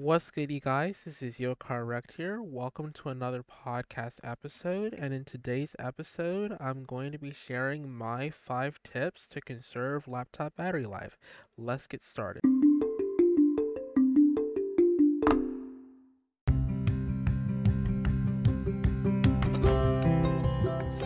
What's good, you guys? This is Yo Car Wrecked here. Welcome to another podcast episode. And in today's episode, I'm going to be sharing my five tips to conserve laptop battery life. Let's get started.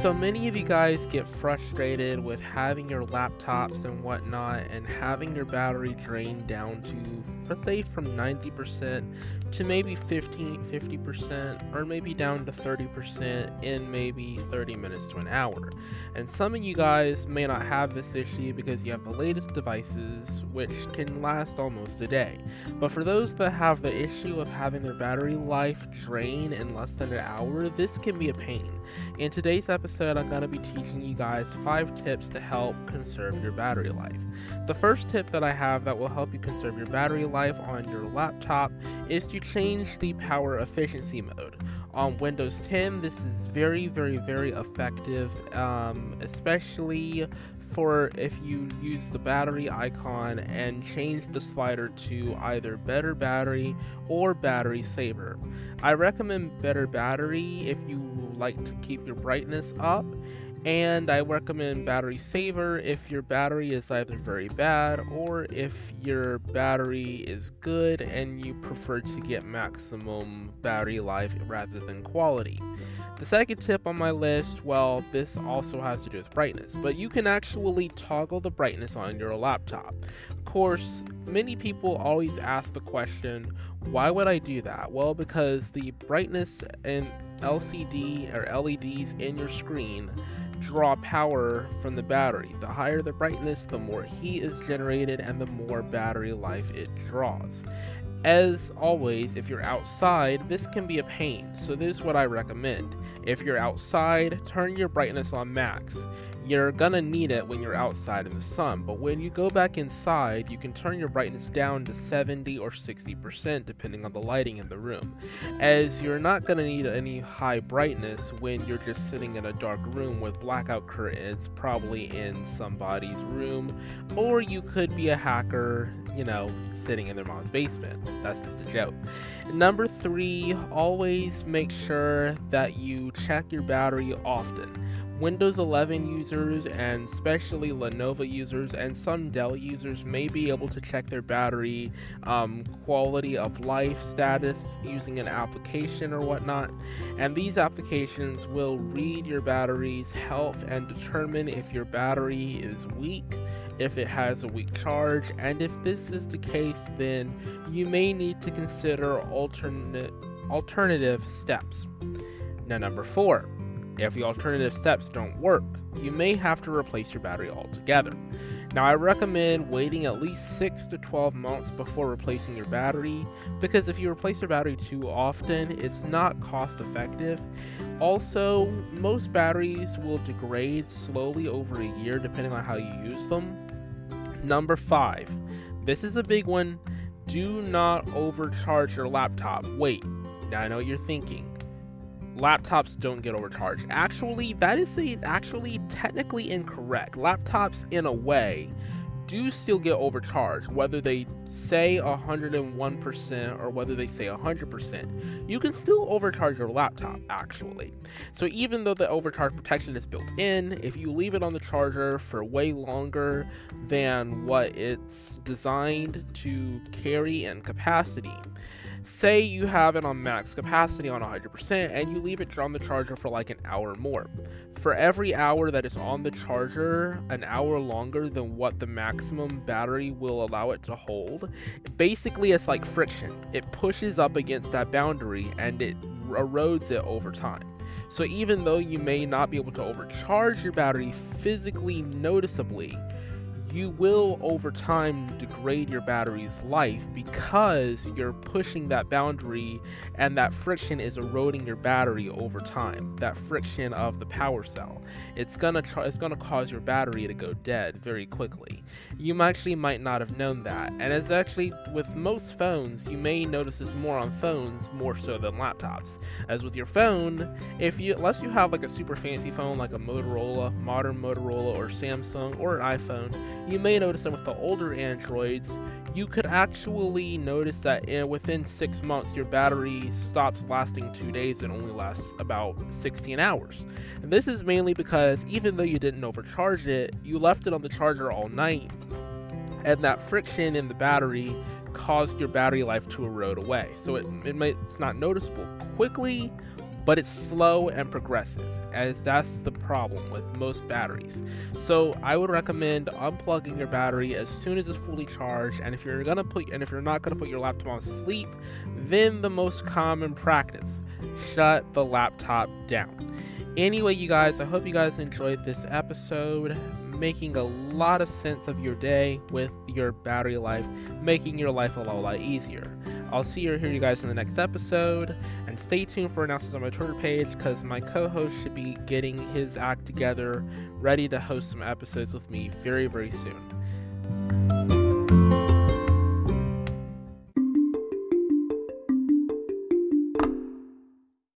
So many of you guys get frustrated with having your laptops and whatnot and having your battery drained down to, let's say, from 90% to maybe 15, 50%, or maybe down to 30% in maybe 30 minutes to an hour. And some of you guys may not have this issue because you have the latest devices, which can last almost a day. But for those that have the issue of having their battery life drain in less than an hour, this can be a pain. In today's episode, I'm going to be teaching you guys 5 tips to help conserve your battery life. The first tip that I have that will help you conserve your battery life on your laptop is to change the power efficiency mode. On Windows 10, this is very, very, very effective, um, especially for if you use the battery icon and change the slider to either better battery or battery saver. I recommend better battery if you like to keep your brightness up and I recommend battery saver if your battery is either very bad or if your battery is good and you prefer to get maximum battery life rather than quality. The second tip on my list, well, this also has to do with brightness, but you can actually toggle the brightness on your laptop. Of course, many people always ask the question, why would I do that? Well, because the brightness and LCD or LEDs in your screen draw power from the battery. The higher the brightness, the more heat is generated and the more battery life it draws. As always, if you're outside, this can be a pain, so this is what I recommend. If you're outside, turn your brightness on max. You're gonna need it when you're outside in the sun, but when you go back inside, you can turn your brightness down to 70 or 60% depending on the lighting in the room, as you're not gonna need any high brightness when you're just sitting in a dark room with blackout curtains, probably in somebody's room, or you could be a hacker, you know, sitting in their mom's basement. That's just a joke. Number three, always make sure that you check your battery often. Windows 11 users and especially Lenovo users and some Dell users may be able to check their battery um, quality of life status using an application or whatnot. And these applications will read your battery's health and determine if your battery is weak if it has a weak charge, and if this is the case, then you may need to consider alternate alternative steps. Now, number four, if the alternative steps don't work, you may have to replace your battery altogether. Now, I recommend waiting at least 6 to 12 months before replacing your battery because if you replace your battery too often, it's not cost effective. Also, most batteries will degrade slowly over a year depending on how you use them. Number 5. This is a big one. Do not overcharge your laptop. Wait, now I know what you're thinking laptops don't get overcharged. Actually, that is a, actually technically incorrect. Laptops, in a way, do still get overcharged, whether they say 101% or whether they say 100%. You can still overcharge your laptop, actually. So even though the overcharge protection is built in, if you leave it on the charger for way longer than what it's designed to carry in capacity, say you have it on max capacity on 100% and you leave it on the charger for like an hour more. For every hour that is on the charger, an hour longer than what the maximum battery will allow it to hold, basically it's like friction. It pushes up against that boundary and it erodes it over time. So even though you may not be able to overcharge your battery physically noticeably, you will over time degrade your battery's life because you're pushing that boundary and that friction is eroding your battery over time that friction of the power cell. It's gonna try, it's gonna cause your battery to go dead very quickly. You actually might not have known that and it's actually with most phones you may notice this more on phones more so than laptops. As with your phone if you unless you have like a super fancy phone like a Motorola modern Motorola or Samsung or an iPhone you may notice that with the older Androids, you could actually notice that in, within six months your battery stops lasting two days and only lasts about 16 hours. And this is mainly because even though you didn't overcharge it, you left it on the charger all night, and that friction in the battery caused your battery life to erode away. So it, it may, it's not noticeable quickly, but it's slow and progressive, as that's the problem with most batteries. So I would recommend unplugging your battery as soon as it's fully charged, and if you're gonna put and if you're not gonna put your laptop on sleep, then the most common practice, shut the laptop down. Anyway, you guys, I hope you guys enjoyed this episode, making a lot of sense of your day with your battery life, making your life a lot easier. I'll see you hear you guys, in the next episode. And stay tuned for announcements on my Twitter page because my co host should be getting his act together, ready to host some episodes with me very, very soon.